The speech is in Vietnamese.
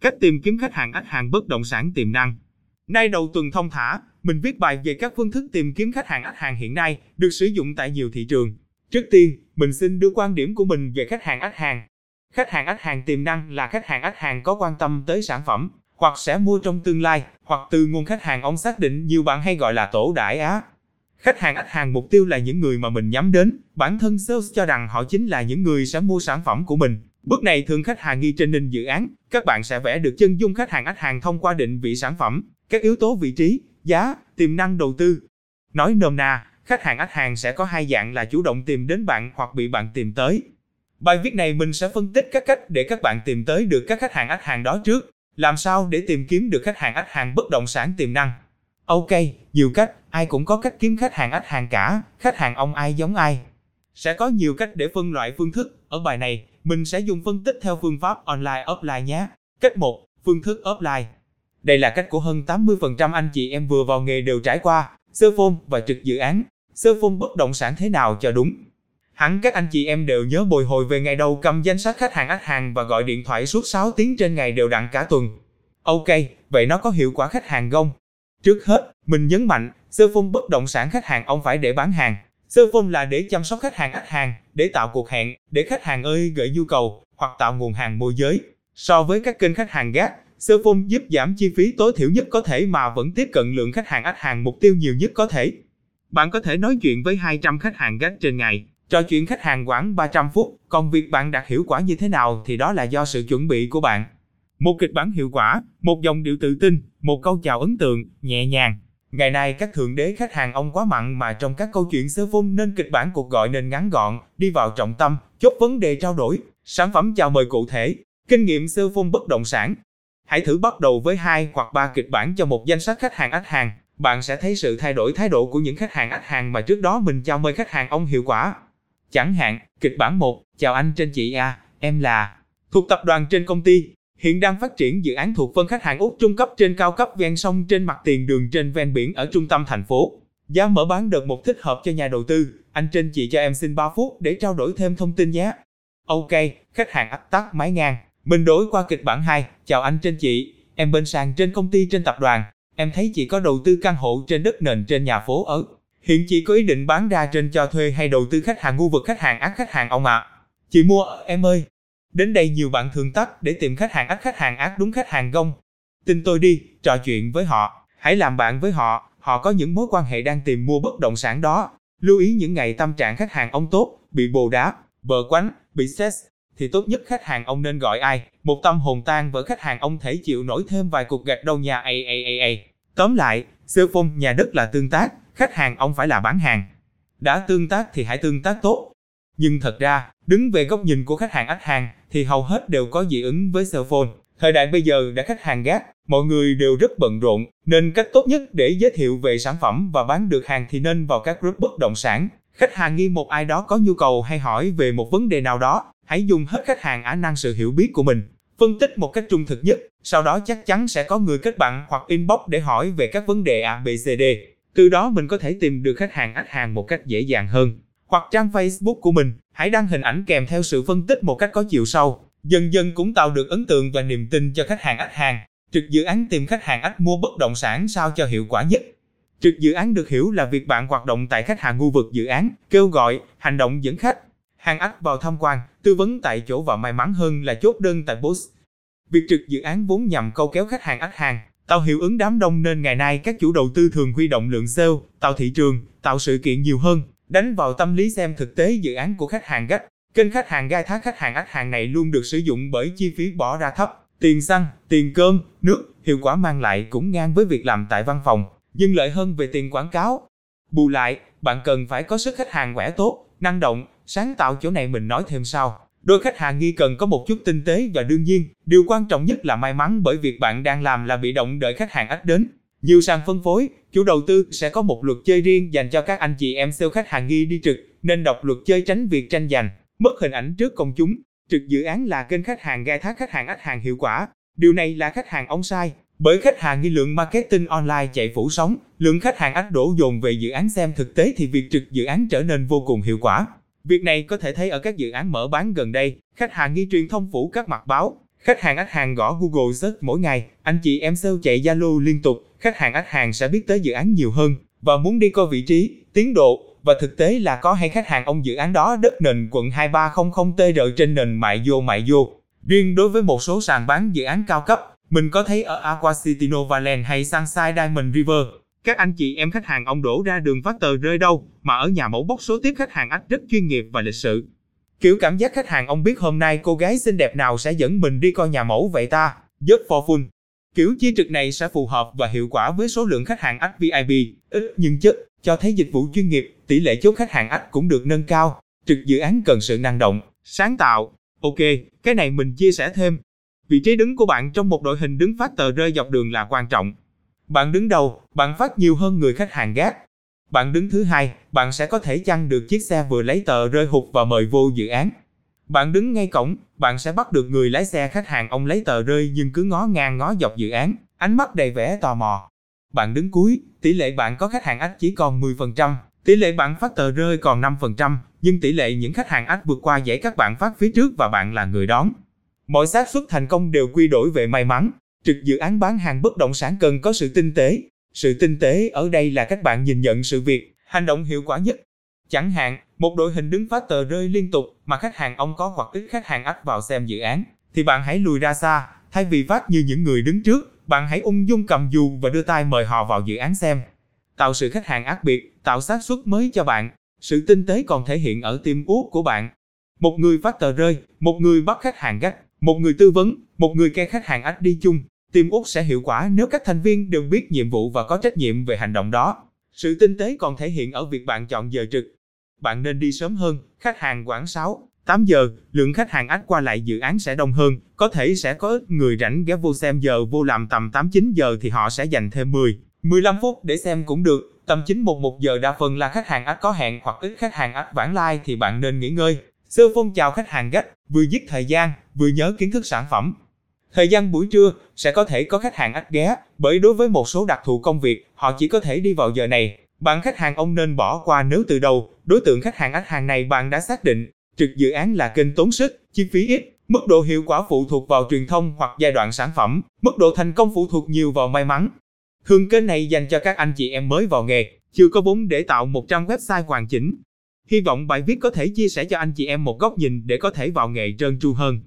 Cách tìm kiếm khách hàng khách hàng bất động sản tiềm năng. Nay đầu tuần thông thả, mình viết bài về các phương thức tìm kiếm khách hàng khách hàng hiện nay được sử dụng tại nhiều thị trường. Trước tiên, mình xin đưa quan điểm của mình về khách hàng khách hàng. Khách hàng khách hàng tiềm năng là khách hàng khách hàng có quan tâm tới sản phẩm, hoặc sẽ mua trong tương lai, hoặc từ nguồn khách hàng ông xác định nhiều bạn hay gọi là tổ đại á. Khách hàng khách hàng mục tiêu là những người mà mình nhắm đến, bản thân sales cho rằng họ chính là những người sẽ mua sản phẩm của mình. Bước này thường khách hàng ghi trên nền dự án, các bạn sẽ vẽ được chân dung khách hàng khách hàng thông qua định vị sản phẩm, các yếu tố vị trí, giá, tiềm năng đầu tư. Nói nôm na, khách hàng khách hàng sẽ có hai dạng là chủ động tìm đến bạn hoặc bị bạn tìm tới. Bài viết này mình sẽ phân tích các cách để các bạn tìm tới được các khách hàng khách hàng đó trước. Làm sao để tìm kiếm được khách hàng khách hàng bất động sản tiềm năng? Ok, nhiều cách, ai cũng có cách kiếm khách hàng khách hàng cả, khách hàng ông ai giống ai. Sẽ có nhiều cách để phân loại phương thức, ở bài này, mình sẽ dùng phân tích theo phương pháp online offline nhé. Cách 1, phương thức offline. Đây là cách của hơn 80% anh chị em vừa vào nghề đều trải qua, sơ phôn và trực dự án. Sơ phôn bất động sản thế nào cho đúng? Hẳn các anh chị em đều nhớ bồi hồi về ngày đầu cầm danh sách khách hàng ách hàng và gọi điện thoại suốt 6 tiếng trên ngày đều đặn cả tuần. Ok, vậy nó có hiệu quả khách hàng không? Trước hết, mình nhấn mạnh, sơ phôn bất động sản khách hàng ông phải để bán hàng. Sơ là để chăm sóc khách hàng ách hàng, để tạo cuộc hẹn, để khách hàng ơi gửi nhu cầu, hoặc tạo nguồn hàng môi giới. So với các kênh khách hàng gác, sơ giúp giảm chi phí tối thiểu nhất có thể mà vẫn tiếp cận lượng khách hàng ách hàng mục tiêu nhiều nhất có thể. Bạn có thể nói chuyện với 200 khách hàng gác trên ngày, trò chuyện khách hàng khoảng 300 phút, còn việc bạn đạt hiệu quả như thế nào thì đó là do sự chuẩn bị của bạn. Một kịch bản hiệu quả, một dòng điệu tự tin, một câu chào ấn tượng, nhẹ nhàng. Ngày nay các thượng đế khách hàng ông quá mặn mà trong các câu chuyện sơ phun nên kịch bản cuộc gọi nên ngắn gọn, đi vào trọng tâm, chốt vấn đề trao đổi, sản phẩm chào mời cụ thể, kinh nghiệm sơ phun bất động sản. Hãy thử bắt đầu với hai hoặc ba kịch bản cho một danh sách khách hàng ách hàng, bạn sẽ thấy sự thay đổi thái độ của những khách hàng ách hàng mà trước đó mình chào mời khách hàng ông hiệu quả. Chẳng hạn, kịch bản 1, chào anh trên chị A, em là thuộc tập đoàn trên công ty, hiện đang phát triển dự án thuộc phân khách hàng Úc trung cấp trên cao cấp ven sông trên mặt tiền đường trên ven biển ở trung tâm thành phố. Giá mở bán đợt một thích hợp cho nhà đầu tư, anh trên chị cho em xin 3 phút để trao đổi thêm thông tin nhé. Ok, khách hàng ắt tắt máy ngang. Mình đổi qua kịch bản 2, chào anh trên chị, em bên sàn trên công ty trên tập đoàn, em thấy chị có đầu tư căn hộ trên đất nền trên nhà phố ở. Hiện chị có ý định bán ra trên cho thuê hay đầu tư khách hàng khu vực khách hàng ác khách hàng ông ạ. À. Chị mua, em ơi, Đến đây nhiều bạn thường tắt để tìm khách hàng ác khách hàng ác đúng khách hàng gông. Tin tôi đi, trò chuyện với họ, hãy làm bạn với họ, họ có những mối quan hệ đang tìm mua bất động sản đó. Lưu ý những ngày tâm trạng khách hàng ông tốt, bị bồ đá, bờ quánh, bị stress, thì tốt nhất khách hàng ông nên gọi ai, một tâm hồn tan vỡ khách hàng ông thể chịu nổi thêm vài cuộc gạch đầu nhà a a a a. Tóm lại, siêu phong nhà đất là tương tác, khách hàng ông phải là bán hàng. Đã tương tác thì hãy tương tác tốt. Nhưng thật ra, đứng về góc nhìn của khách hàng ách hàng, thì hầu hết đều có dị ứng với cell phone. Thời đại bây giờ đã khách hàng gác, mọi người đều rất bận rộn, nên cách tốt nhất để giới thiệu về sản phẩm và bán được hàng thì nên vào các group bất động sản. Khách hàng nghi một ai đó có nhu cầu hay hỏi về một vấn đề nào đó, hãy dùng hết khách hàng khả năng sự hiểu biết của mình, phân tích một cách trung thực nhất, sau đó chắc chắn sẽ có người kết bạn hoặc inbox để hỏi về các vấn đề ABCD. Từ đó mình có thể tìm được khách hàng ách hàng một cách dễ dàng hơn. Hoặc trang Facebook của mình, hãy đăng hình ảnh kèm theo sự phân tích một cách có chiều sâu. Dần dần cũng tạo được ấn tượng và niềm tin cho khách hàng ách hàng. Trực dự án tìm khách hàng ách mua bất động sản sao cho hiệu quả nhất. Trực dự án được hiểu là việc bạn hoạt động tại khách hàng khu vực dự án, kêu gọi, hành động dẫn khách, hàng ách vào tham quan, tư vấn tại chỗ và may mắn hơn là chốt đơn tại post. Việc trực dự án vốn nhằm câu kéo khách hàng ách hàng, tạo hiệu ứng đám đông nên ngày nay các chủ đầu tư thường huy động lượng sale, tạo thị trường, tạo sự kiện nhiều hơn, đánh vào tâm lý xem thực tế dự án của khách hàng gách. Kênh khách hàng gai thác khách hàng ách hàng này luôn được sử dụng bởi chi phí bỏ ra thấp, tiền xăng, tiền cơm, nước, hiệu quả mang lại cũng ngang với việc làm tại văn phòng, nhưng lợi hơn về tiền quảng cáo. Bù lại, bạn cần phải có sức khách hàng khỏe tốt, năng động, sáng tạo chỗ này mình nói thêm sau. Đôi khách hàng nghi cần có một chút tinh tế và đương nhiên, điều quan trọng nhất là may mắn bởi việc bạn đang làm là bị động đợi khách hàng ách đến. Nhiều sàn phân phối, chủ đầu tư sẽ có một luật chơi riêng dành cho các anh chị em sale khách hàng nghi đi trực, nên đọc luật chơi tránh việc tranh giành, mất hình ảnh trước công chúng. Trực dự án là kênh khách hàng gai thác khách hàng ách hàng hiệu quả. Điều này là khách hàng ông sai, bởi khách hàng nghi lượng marketing online chạy phủ sóng, lượng khách hàng ách đổ dồn về dự án xem thực tế thì việc trực dự án trở nên vô cùng hiệu quả. Việc này có thể thấy ở các dự án mở bán gần đây, khách hàng nghi truyền thông phủ các mặt báo, Khách hàng ách hàng gõ Google search mỗi ngày, anh chị em sale chạy Zalo liên tục, khách hàng ách hàng sẽ biết tới dự án nhiều hơn và muốn đi coi vị trí, tiến độ và thực tế là có hay khách hàng ông dự án đó đất nền quận 2300TR trên nền mại vô mại vô. Riêng đối với một số sàn bán dự án cao cấp, mình có thấy ở Aqua City Novaland hay Sunshine Diamond River, các anh chị em khách hàng ông đổ ra đường phát tờ rơi đâu, mà ở nhà mẫu bốc số tiếp khách hàng ách rất chuyên nghiệp và lịch sự. Kiểu cảm giác khách hàng ông biết hôm nay cô gái xinh đẹp nào sẽ dẫn mình đi coi nhà mẫu vậy ta, just for full. Kiểu chi trực này sẽ phù hợp và hiệu quả với số lượng khách hàng ách VIP, ít nhưng chất, cho thấy dịch vụ chuyên nghiệp, tỷ lệ chốt khách hàng ách cũng được nâng cao. Trực dự án cần sự năng động, sáng tạo. Ok, cái này mình chia sẻ thêm. Vị trí đứng của bạn trong một đội hình đứng phát tờ rơi dọc đường là quan trọng. Bạn đứng đầu, bạn phát nhiều hơn người khách hàng gác. Bạn đứng thứ hai, bạn sẽ có thể chăn được chiếc xe vừa lấy tờ rơi hụt và mời vô dự án. Bạn đứng ngay cổng, bạn sẽ bắt được người lái xe khách hàng ông lấy tờ rơi nhưng cứ ngó ngang ngó dọc dự án, ánh mắt đầy vẻ tò mò. Bạn đứng cuối, tỷ lệ bạn có khách hàng ách chỉ còn 10%, tỷ lệ bạn phát tờ rơi còn 5%, nhưng tỷ lệ những khách hàng ách vượt qua dãy các bạn phát phía trước và bạn là người đón. Mọi xác suất thành công đều quy đổi về may mắn. Trực dự án bán hàng bất động sản cần có sự tinh tế. Sự tinh tế ở đây là các bạn nhìn nhận sự việc, hành động hiệu quả nhất. Chẳng hạn, một đội hình đứng phát tờ rơi liên tục mà khách hàng ông có hoặc ít khách hàng ắt vào xem dự án, thì bạn hãy lùi ra xa, thay vì phát như những người đứng trước, bạn hãy ung dung cầm dù và đưa tay mời họ vào dự án xem. Tạo sự khách hàng ác biệt, tạo xác suất mới cho bạn. Sự tinh tế còn thể hiện ở tim út của bạn. Một người phát tờ rơi, một người bắt khách hàng gắt, một người tư vấn, một người kê khách hàng ách đi chung. Team Úc sẽ hiệu quả nếu các thành viên đều biết nhiệm vụ và có trách nhiệm về hành động đó. Sự tinh tế còn thể hiện ở việc bạn chọn giờ trực. Bạn nên đi sớm hơn, khách hàng khoảng 6, 8 giờ, lượng khách hàng ách qua lại dự án sẽ đông hơn, có thể sẽ có ít người rảnh ghé vô xem giờ vô làm tầm 8-9 giờ thì họ sẽ dành thêm 10, 15 phút để xem cũng được, tầm 9-11 giờ đa phần là khách hàng ách có hẹn hoặc ít khách hàng ách vãng lai thì bạn nên nghỉ ngơi. Sơ phong chào khách hàng gách, vừa giết thời gian, vừa nhớ kiến thức sản phẩm. Thời gian buổi trưa sẽ có thể có khách hàng ách ghé, bởi đối với một số đặc thù công việc, họ chỉ có thể đi vào giờ này. Bạn khách hàng ông nên bỏ qua nếu từ đầu, đối tượng khách hàng ách hàng này bạn đã xác định. Trực dự án là kênh tốn sức, chi phí ít, mức độ hiệu quả phụ thuộc vào truyền thông hoặc giai đoạn sản phẩm, mức độ thành công phụ thuộc nhiều vào may mắn. Thường kênh này dành cho các anh chị em mới vào nghề, chưa có vốn để tạo một trang website hoàn chỉnh. Hy vọng bài viết có thể chia sẻ cho anh chị em một góc nhìn để có thể vào nghề trơn tru hơn.